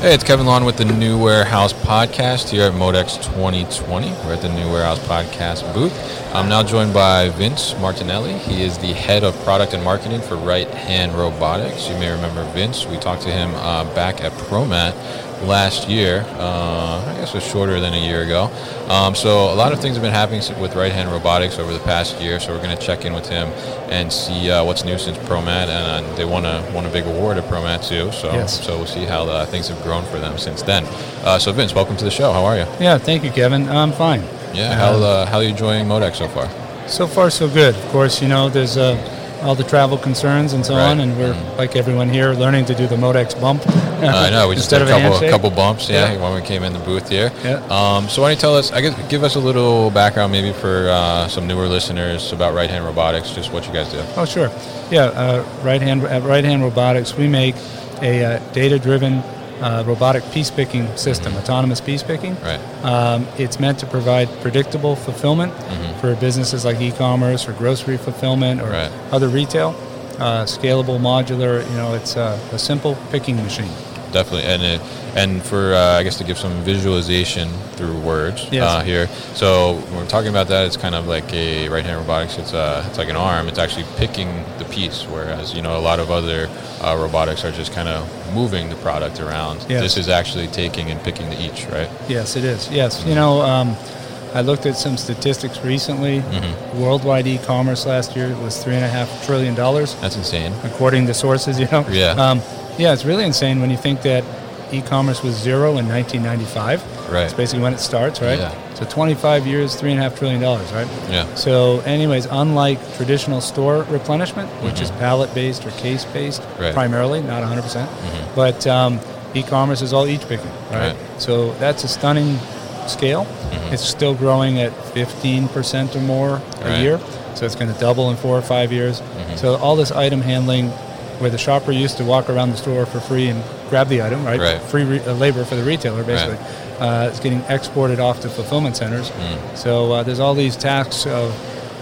Hey, it's Kevin Lawton with the New Warehouse Podcast here at Modex 2020. We're at the New Warehouse Podcast booth. I'm now joined by Vince Martinelli. He is the head of product and marketing for Right Hand Robotics. You may remember Vince. We talked to him uh, back at ProMat last year. Uh, I guess it was shorter than a year ago. Um, so a lot of things have been happening with Right Hand Robotics over the past year. So we're going to check in with him and see uh, what's new since ProMat. And uh, they won a won a big award at ProMat too. So Yes. so we'll see how uh, things have grown for them since then. Uh, so Vince, welcome to the show. How are you? Yeah, thank you, Kevin. I'm fine. Yeah. How uh, how are you enjoying Modex so far? So far, so good. Of course, you know, there's uh, all the travel concerns and so Right. on, and we're, like everyone here, learning to do the Modex bump. I know we just did a of a couple couple bumps, yeah, Yeah. when we came in the booth here. Yeah. Um, so why don't you tell us? I guess give us a little background, maybe for uh, some newer listeners about Right Hand Robotics, just what you guys do. Oh, sure. Yeah, uh, right hand at Right Hand Robotics, we make a uh, data-driven uh, robotic piece picking system, autonomous piece picking. Right. Um, it's meant to provide predictable fulfillment for businesses like e-commerce or grocery fulfillment or Right. other retail. Uh, scalable, modular. You know, it's uh, a simple picking machine. Definitely, and it, and for uh, I guess to give some visualization through words Yes. uh, here. So when we're talking about that, it's kind of like a right hand robotics. It's uh, it's like an arm. It's actually picking the piece, whereas you know a lot of other uh, robotics are just kind of moving the product around. Yes. This is actually taking and picking the each, right? Yes, it is. Yes, you know, um, I looked at some statistics recently. Mm-hmm. Worldwide e-commerce last year was three and a half trillion dollars, That's insane. according to sources. You know. Yeah. Um, yeah, it's really insane when you think that e-commerce was zero in 1995. Right. It's basically when it starts, right? Yeah. So 25 years, three and a half trillion dollars, right? Yeah. So, anyways, unlike traditional store replenishment, which is pallet based or case based Mm-hmm. Right. Mm-hmm. primarily, not 100%, percent but um, e commerce is all each picking, right? Right. So, that's a stunning scale. It's still growing at 15% or more a Mm-hmm. Right. year. So, it's going to double in four or five years. So, all this item handling where the shopper used to walk around the store for free and grab the item, right? Right. Free re- uh, labor for the retailer, basically. Uh, it's getting exported off to fulfillment centers. Mm. So uh, there's all these tasks of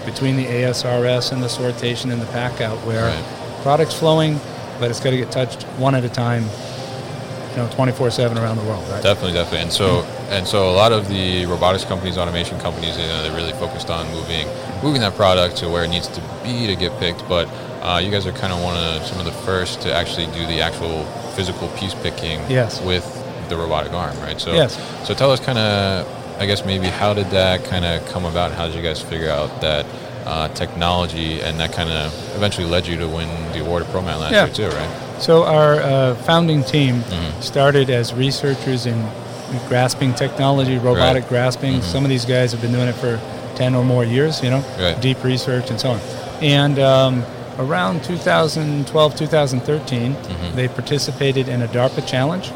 between the ASRS and the sortation and the pack out where Right. products flowing, but it's got to get touched one at a time, you know, 24/7 around the world, right? Definitely, definitely. And so, and so, a lot of the robotics companies, automation companies, you know, they're really focused on moving, moving that product to where it needs to be to get picked. But uh, you guys are kind of one of the, some of the first to actually do the actual physical piece picking Yes. with the robotic arm, right? So, Yes. so tell us, kind of, I guess maybe how did that kind of come about? How did you guys figure out that? Uh, technology and that kind of eventually led you to win the award at ProMat last Yeah. year too, right? So our uh, founding team Mm-hmm. started as researchers in grasping technology, robotic Right. grasping. Some of these guys have been doing it for 10 or more years, you know, Right. deep research and so on. And um, around 2012, 2013, they participated in a DARPA challenge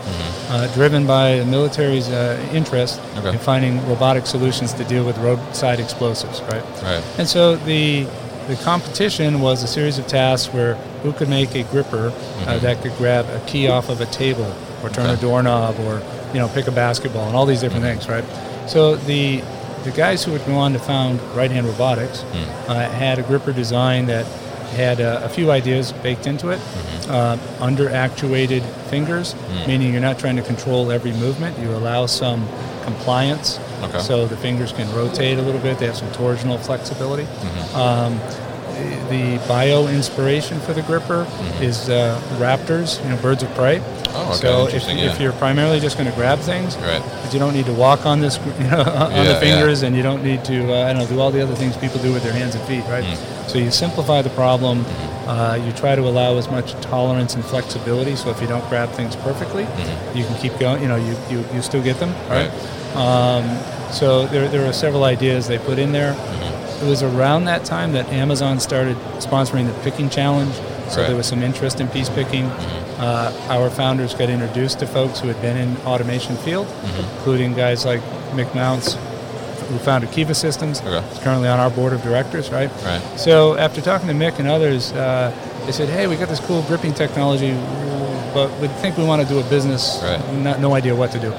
uh, driven by the military's uh, interest Okay. in finding robotic solutions to deal with roadside explosives, right? Right. And so the the competition was a series of tasks where who could make a gripper uh, that could grab a key off of a table or turn Okay. a doorknob or you know pick a basketball and all these different things, right? So the the guys who would go on to found Right Hand Robotics uh, had a gripper design that had uh, a few ideas baked into it. Uh, under actuated fingers, meaning you're not trying to control every movement. You allow some compliance, Okay. so the fingers can rotate a little bit. They have some torsional flexibility. Mm-hmm. Um, the bio inspiration for the gripper is uh, raptors, you know, birds of prey. Oh, okay, So if, interesting, if you're primarily just going to grab things, Right. you don't need to walk on this, you know, on Yeah, the yeah. fingers, and you don't need to, uh, I don't know, do all the other things people do with their hands and feet, right? Mm. So you simplify the problem. Uh, you try to allow as much tolerance and flexibility. So if you don't grab things perfectly, you can keep going. You know, you, you, you still get them, right? Mm-hmm. Right. Um, so there, there are several ideas they put in there. Mm-hmm. It was around that time that Amazon started sponsoring the picking challenge. So Right. Mm-hmm. there was some interest in piece picking. Uh, our founders got introduced to folks who had been in automation field, Mm-hmm. including guys like Mick Mountz, who founded Kiva Systems. Okay. He's currently on our board of directors, right? Right. So after talking to Mick and others, uh, they said, "Hey, we got this cool gripping technology, but we think we want to do a business. Right. Not, no idea what to do."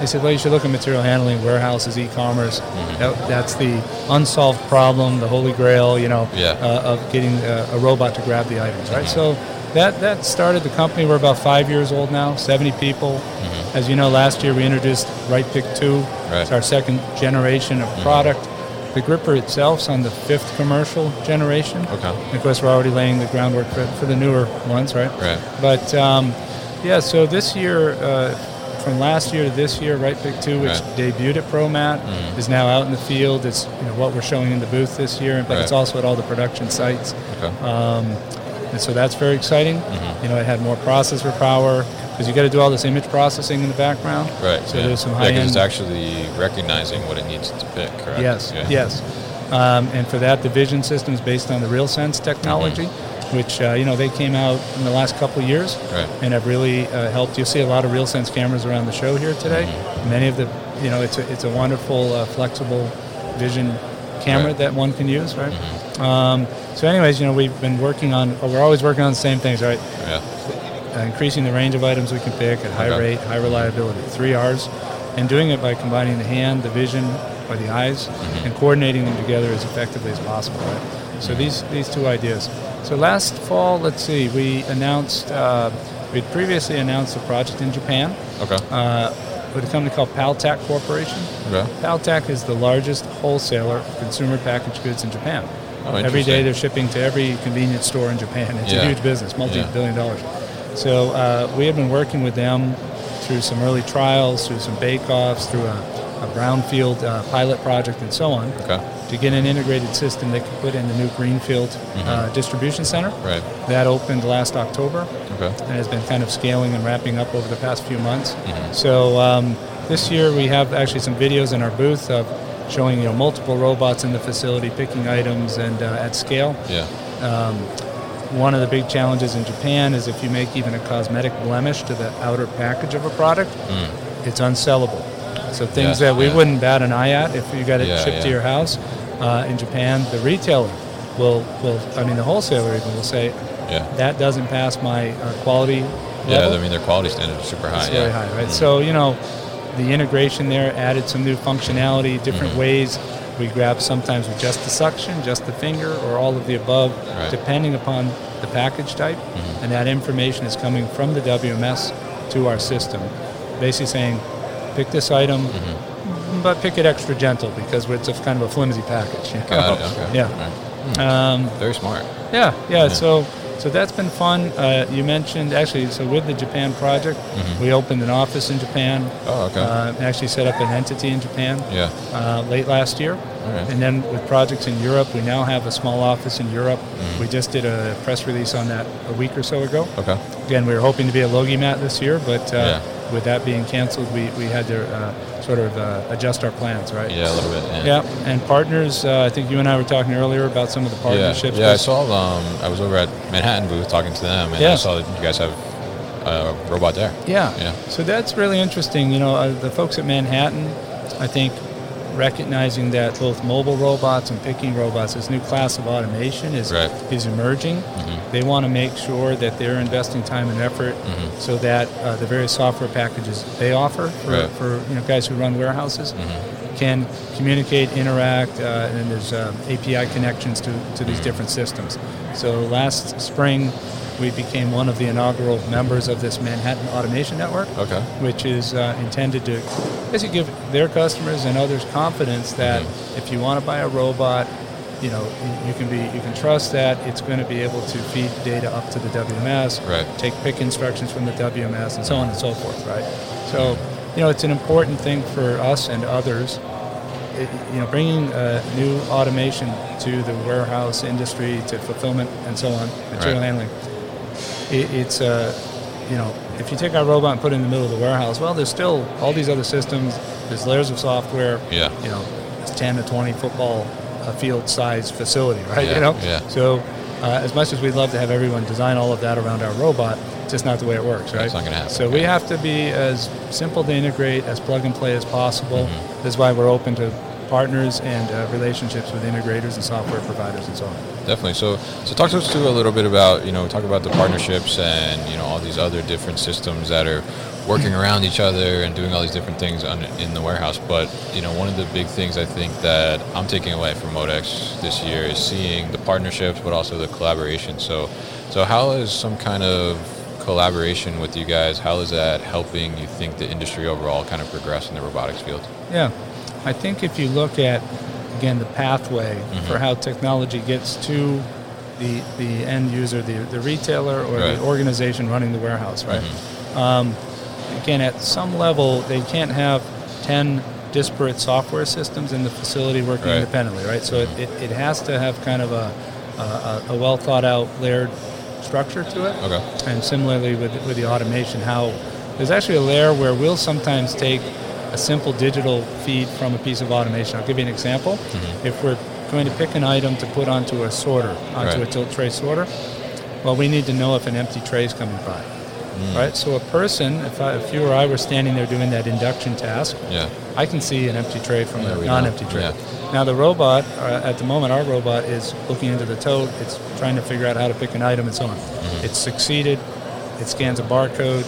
They said, "Well, you should look at material handling, warehouses, e-commerce. Mm-hmm. That, that's the unsolved problem, the holy grail, you know, Yeah. uh, of getting a, a robot to grab the items, right?" So that that started the company. We're about five years old now, 70 people. As you know, last year we introduced Right Pick 2. Mm-hmm. Right. It's our second generation of product. The gripper itself's on the fifth commercial generation. Okay. And of course, we're already laying the groundwork for, for the newer ones, right? Right. But um, yeah, so this year, uh, from last year to this year, Right Pick 2, which Right. Mm-hmm. debuted at ProMat, is now out in the field. It's you know, what we're showing in the booth this year, but it's also at all the production sites. Okay. Um, and so that's very exciting. Mm-hmm. You know, it had more processor power because you got to do all this image processing in the background. Right. So yeah. there's some yeah, end. it's actually recognizing what it needs to pick, correct? Yes, Yeah. yes. Um, and for that, the vision system is based on the RealSense technology, Mm-hmm. which uh, you know they came out in the last couple of years Right. and have really uh, helped. You'll see a lot of RealSense cameras around the show here today. Mm-hmm. Many of the, you know, it's a, it's a wonderful uh, flexible vision camera Right. that one can use, right? Um, so, anyways, you know, we've been working on. We're always working on the same things, right? Yeah. uh, increasing the range of items we can pick at high Okay. rate, high reliability, three R's, and doing it by combining the hand, the vision, or the eyes, Mm-hmm. and coordinating them together as effectively as possible. Right? So these these two ideas. So last fall, let's see, we announced uh, we had previously announced a project in Japan Okay. uh, with a company called Paltac Corporation. Okay. Paltac is the largest wholesaler of consumer packaged goods in Japan. Oh, every day they're shipping to every convenience store in Japan. It's Yeah. a huge business, multi-billion dollars. So uh, we have been working with them through some early trials, through some bake-offs, through a, a brownfield uh, pilot project, and so on, Okay. to get an integrated system that could put in the new Greenfield uh, distribution center. Right. That opened last October Okay. and has been kind of scaling and wrapping up over the past few months. So um, this year we have actually some videos in our booth of showing you know multiple robots in the facility picking items and uh, at scale. Yeah. One of the big challenges in Japan is if you make even a cosmetic blemish to the outer package of a product, it's unsellable. So things Mm. Yeah, that we yeah. wouldn't bat an eye at if you got it Yeah, shipped to your house. Uh, in Japan, the retailer will, will, I mean, the wholesaler even will say, Yeah. that doesn't pass my uh, quality Yeah. I mean, their quality standards are super high. It's yeah. very high, right? Mm. So, you know, the integration there added some new functionality, different Mm-hmm. ways. We grab sometimes with just the suction, just the finger, or all of the above, Right. Mm-hmm. depending upon the package type. And that information is coming from the WMS to our system, basically saying, pick this item, Mm-hmm. but pick it extra gentle because it's a kind of a flimsy package. you Got it. Okay. Yeah. Right. Um, Very smart. yeah, yeah. So, so that's been fun. Uh, you mentioned actually, so with the Japan project, we opened an office in Japan. Mm-hmm. Oh, okay. Uh, actually set up an entity in Japan Yeah. uh, late last year. right. And then with projects in Europe, we now have a small office in Europe. Mm-hmm. We just did a press release on that a week or so ago. Okay. Again, we were hoping to be at Logimat this year, but uh, Yeah. With that being canceled, we, we had to uh, sort of uh, adjust our plans, right? Yeah, a little bit. Yeah. Yeah, and partners. Uh, I think you and I were talking earlier about some of the partnerships. yeah. yeah I saw. Um, I was over at Manhattan booth talking to them, and I Yeah. saw that you guys have a robot there. Yeah. Yeah. So that's really interesting. You know, uh, the folks at Manhattan, I think, recognizing that both mobile robots and picking robots, this new class of automation, is Right. Mm-hmm. is emerging. They want to make sure that they're investing time and effort so that uh, the various software packages they offer for, Right. for you know guys who run warehouses Mm-hmm. can communicate, interact, uh, and there's uh, API connections to, to these different systems. So last spring, we became one of the inaugural members of this Manhattan Automation Network Okay. which is uh, intended to basically give their customers and others confidence that if you want to buy a robot you know, you can be you can trust that it's going to be able to feed data up to the WMS, Right. take pick instructions from the WMS, and so on and so forth, right? So, you know, it's an important thing for us and others. It, you know, bringing uh, new automation to the warehouse industry, to fulfillment, and so on, material Right. handling. It, it's uh, you know, if you take our robot and put it in the middle of the warehouse, well, there's still all these other systems. There's layers of software. Yeah. You know, it's 10 to 20 football uh, field size facility, right? Yeah, You know. yeah. So, uh, as much as we'd love to have everyone design all of that around our robot, it's just not the way it works, right? That's not gonna happen, So we have to be as simple to integrate, as plug and play as possible. Mm-hmm. This is why we're open to partners and uh, relationships with integrators and software providers and so on. Definitely. So, so talk to us too a little bit about you know talk about the partnerships and you know all these other different systems that are working around each other and doing all these different things on, in the warehouse. But you know one of the big things I think that I'm taking away from Modex this year is seeing the partnerships, but also the collaboration. So, so how is some kind of collaboration with you guys? How is that helping you think the industry overall kind of progress in the robotics field? Yeah, I think if you look at again the pathway Mm-hmm. for how technology gets to the the end user, the the retailer or Right. Mm-hmm. the organization running the warehouse, right? Um, again, at some level, they can't have ten disparate software systems in the facility working Right. independently, right? So it, it, it has to have kind of a, a, a well thought out layered structure to it. Okay. And similarly with, with the automation, how there's actually a layer where we'll sometimes take a simple digital feed from a piece of automation. I'll give you an example. If we're going to pick an item to put onto a sorter, onto Right. a tilt tray sorter, well, we need to know if an empty tray is coming by. Right? So a person, if, I, if you or I were standing there doing that induction task, Yeah. I can see an empty tray from Yeah, a non-empty tray. Yeah. Now the robot, uh, at the moment, our robot is looking into the tote. It's trying to figure out how to pick an item and so on. Mm-hmm. It's succeeded. It scans a barcode.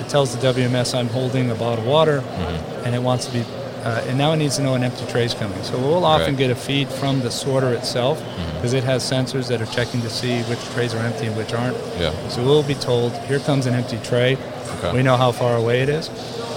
It tells the WMS I'm holding a bottle of water, Mm-hmm. and it wants to be. Uh, and now it needs to know an empty tray is coming. So we'll often Right. get a feed from the sorter itself Mm-hmm. because it has sensors that are checking to see which trays are empty and which aren't. Yeah. So we'll be told, here comes an empty tray. Okay. We know how far away it is.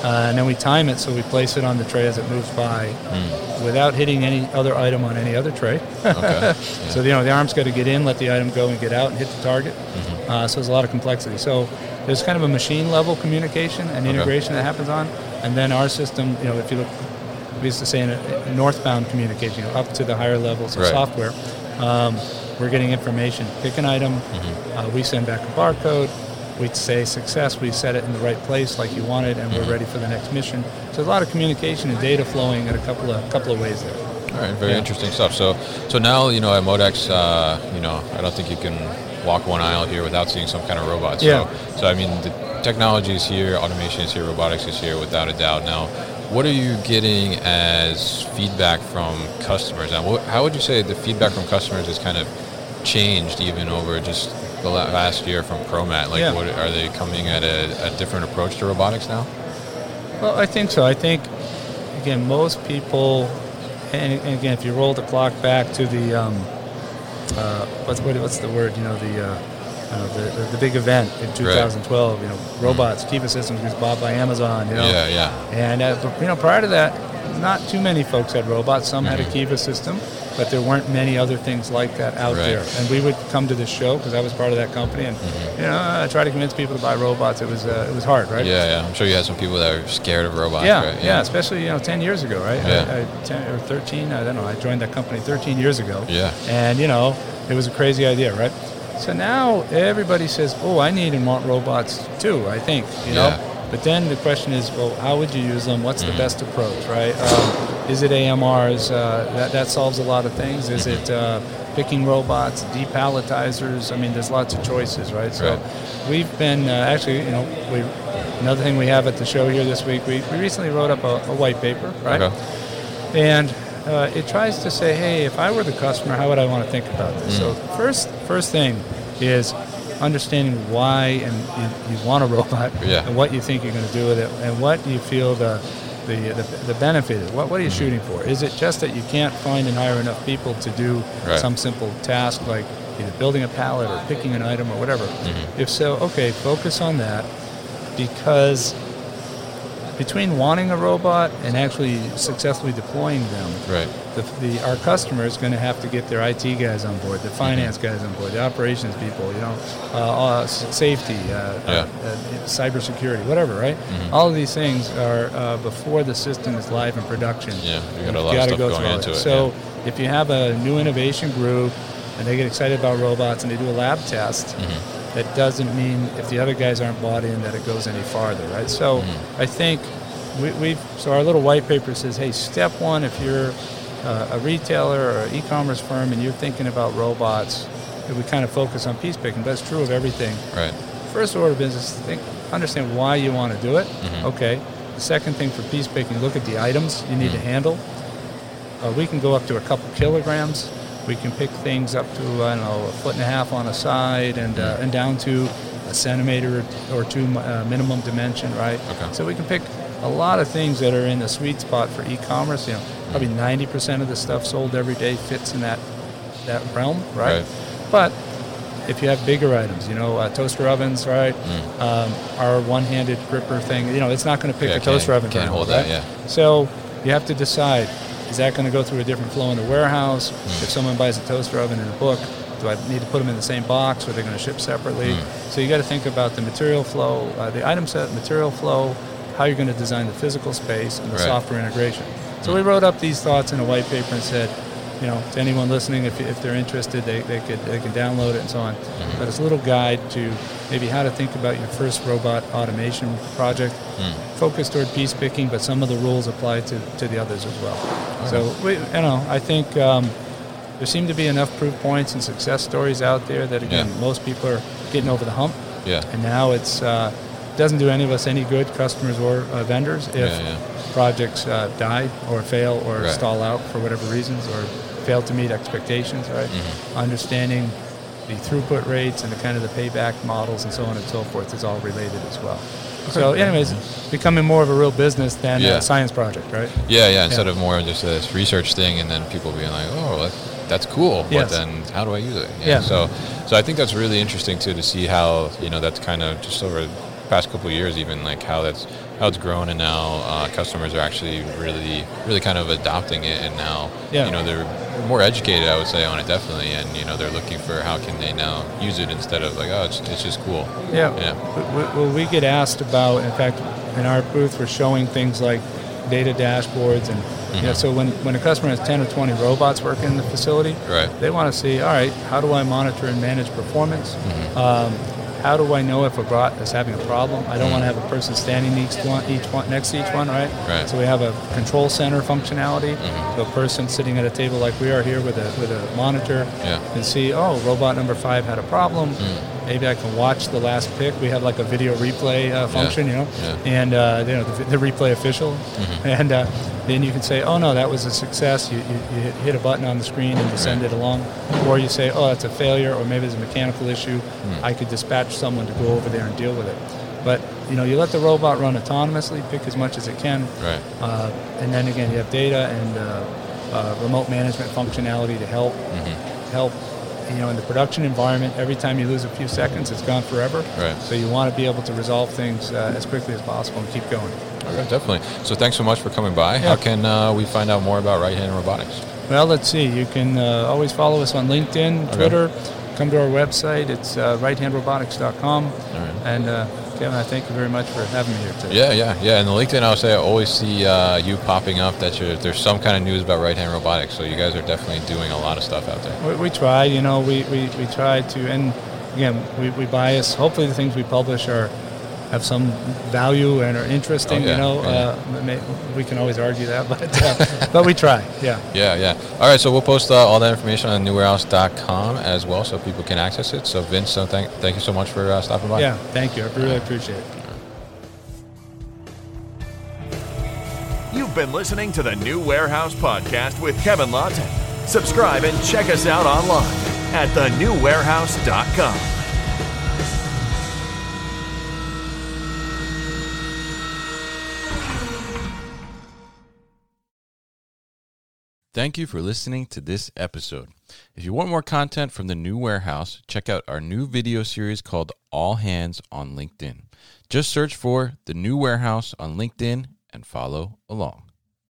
Uh, and then we time it so we place it on the tray as it moves by Hmm. without hitting any other item on any other tray. Okay. So, you know, the arm's got to get in, let the item go and get out and hit the target. Mm-hmm. Uh, so there's a lot of complexity. So there's kind of a machine level communication and Okay. integration that happens on. And then our system, you know, if you look, we used to say in a, northbound communication, you know, up to the higher levels of Right. software, um, we're getting information. Pick an item, Mm-hmm. uh, we send back a barcode. We say success, we set it in the right place like you wanted, and Mm-hmm. we're ready for the next mission. So there's a lot of communication and data flowing in a couple of couple of ways there. All right, very Yeah. interesting stuff. So, so now you know at Modex, uh, you know, I don't think you can walk one aisle here without seeing some kind of robot. So, Yeah. so I mean, the technology is here, automation is here, robotics is here, without a doubt. Now, what are you getting as feedback from customers? Now, what, how would you say the feedback from customers has kind of changed even over just the last year from ProMat? Like, Yeah. what are they coming at a, a different approach to robotics now? Well, I think so. I think, again, most people, and, and again, if you roll the clock back to the, um, uh, what's, what, what's the word, you know, the, uh, uh, the, the, the big event in 2012, you know, robots, Kiva Systems was bought by Amazon, you know. Yeah, yeah. And, uh, you know, prior to that, not too many folks had robots. Some had a Mhm. Kiva system, but there weren't many other things like that out Right. there. And we would come to this show because I was part of that company, and Mm-hmm. you know, I tried to convince people to buy robots. It was uh, it was hard, right? Yeah, yeah. I'm sure you had some people that are scared of robots. Yeah, right? yeah, especially you know, ten years ago, right? Yeah. I, I, 10 or thirteen, I don't know. I joined that company thirteen years ago. Yeah. and you know, it was a crazy idea, right? So now everybody says, "Oh, I need and want robots too." I think, you know. But then the question is, well, how would you use them? What's Mm-hmm. the best approach, right? Um, is it AMRs? Uh, that that solves a lot of things. Is Mm-hmm. it uh, picking robots, depalletizers? I mean, there's lots of choices, right? So Right. we've been uh, actually, you know, we another thing we have at the show here this week. We, we recently wrote up a, a white paper, right? Okay. and uh, it tries to say, hey, if I were the customer, how would I want to think about this? So first, first thing is understanding why and you, you want a robot Yeah. and what you think you're going to do with it and what you feel the the, the, the benefit is. What, what are you mm-hmm. shooting for? Is it just that you can't find and hire enough people to do Right. some simple task like either building a pallet or picking an item or whatever? Mm-hmm. If so, okay, focus on that because between wanting a robot and actually successfully deploying them, Right. the, the our customer is going to have to get their IT guys on board, the finance guys on board, the operations people, you know, uh, uh, safety, uh, Yeah. uh, uh, cybersecurity, whatever, right? All of these things are uh, before the system is live in production. Yeah, you got a lot of stuff go going through into that. it, So if you have a new innovation group and they get excited about robots and they do a lab test, Mm-hmm. That doesn't mean if the other guys aren't bought in that it goes any farther, right? So Mm-hmm. I think we, we've so our little white paper says, hey, step one, if you're uh, a retailer or an e-commerce firm and you're thinking about robots, we kind of focus on piece picking, but it's true of everything. Right. First order of business, think, understand why you want to do it. Mm-hmm. Okay. The second thing for piece picking, look at the items you need to Mm-hmm. handle. Uh, we can go up to a couple kilograms. We can pick things up to I don't know a foot and a half on a side and uh, and down to a centimeter or two uh, minimum dimension, right? Okay. So we can pick a lot of things that are in the sweet spot for e-commerce. You know, probably Mm-hmm. 90% of the stuff sold every day fits in that that realm, right? Right. But if you have bigger items, you know, uh, toaster ovens, right? Um, our one-handed gripper thing, you know, it's not going to pick Mm. Yeah, a toaster oven. can't hold that, yeah. So you have to decide: is that going to go through a different flow in the warehouse? Mm. If someone buys a toaster oven in a book, do I need to put them in the same box, or are they going to ship separately? Mm. So you got to think about the material flow, uh, the item set, material flow, how you're going to design the physical space, and the Right. software integration. So we wrote up these thoughts in a white paper and said, you know, to anyone listening, if, if they're interested, they, they could they can download it and so on. Mm-hmm. But it's a little guide to maybe how to think about your first robot automation project, Mm. focused toward piece picking, but some of the rules apply to, to the others as well. So we, you know, I think um, there seem to be enough proof points and success stories out there that again, Yeah. most people are getting over the hump. Yeah. And now it's uh, doesn't do any of us any good, customers or uh, vendors, if Yeah, yeah. projects uh, die or fail or Right. stall out for whatever reasons or fail to meet expectations. Right, Mm-hmm. understanding the throughput rates and the kind of the payback models and so on and so forth is all related as well. So, anyways, becoming more of a real business than Yeah. a science project, right? Yeah, yeah. Instead Yeah. of more just this research thing, and then people being like, "Oh, that, that's cool," Yes. but then how do I use it? Yeah. So, so I think that's really interesting too to see how you know that's kind of just over the past couple of years, even like how that's how it's grown, and now uh, customers are actually really, really kind of adopting it, and now Yeah. you know they're more educated, I would say, on it definitely, and you know they're looking for how can they now use it instead of like, oh, it's, it's just cool. Yeah. Yeah. We, we- well, we get asked about, in fact, in our booth, we're showing things like data dashboards. And, you know, so when, when a customer has 10 or 20 robots working in the facility, Right. they want to see, all right, how do I monitor and manage performance? Mm-hmm. Um, how do I know if a bot is having a problem? I don't want to have a person standing each one, each one next to each one, right? Mm-hmm. Right. So we have a control center functionality. Mm-hmm. So a person sitting at a table like we are here with a with a monitor Yeah. can see, oh, robot number five had a problem. Mm. Maybe I can watch the last pick. We have like a video replay uh, function, you know, yeah. and uh, you know the, the replay official, Mm-hmm. and uh, then you can say, oh no, that was a success. You, you, you hit- a button on the screen and you send Right. it along, or you say, oh, that's a failure, or maybe it's a mechanical issue. Hmm. I could dispatch someone to go over there and deal with it. But you know, you let the robot run autonomously, pick as much as it can, Right. uh, and then again, you have data and uh, uh, remote management functionality to help Mm-hmm. help. You know, in the production environment, every time you lose a few seconds, it's gone forever. Right. So you want to be able to resolve things uh, as quickly as possible and keep going. Okay, definitely. So thanks so much for coming by. Yeah. How can uh, we find out more about right hand robotics? Well, let's see. You can uh, always follow us on LinkedIn, Okay. Twitter. Come to our website. It's uh, righthandrobotics.com. right. And uh, Kevin, I thank you very much for having me here today. Yeah, yeah, yeah. And the LinkedIn, I would say, I always see uh, you popping up that you're, there's some kind of news about right hand robotics. So you guys are definitely doing a lot of stuff out there. We, we try, you know, we, we, we try to, and again, we, we bias. Hopefully, the things we publish are have some value and are interesting. Oh, yeah, You know, yeah. uh, may, we can always argue that, but uh, but we try. Yeah. Yeah, yeah. All right, so we'll post uh, all that information on newwarehouse.com as well, so people can access it. So Vince, so thank thank you so much for uh, stopping by. Yeah. Thank you. I really appreciate it. You've been listening to the New Warehouse Podcast with Kevin Lawton. Subscribe and check us out online at thenewwarehouse.com. Thank you for listening to this episode. If you want more content from the new warehouse, check out our new video series called all hands on LinkedIn. Just search for the new warehouse on LinkedIn and follow along.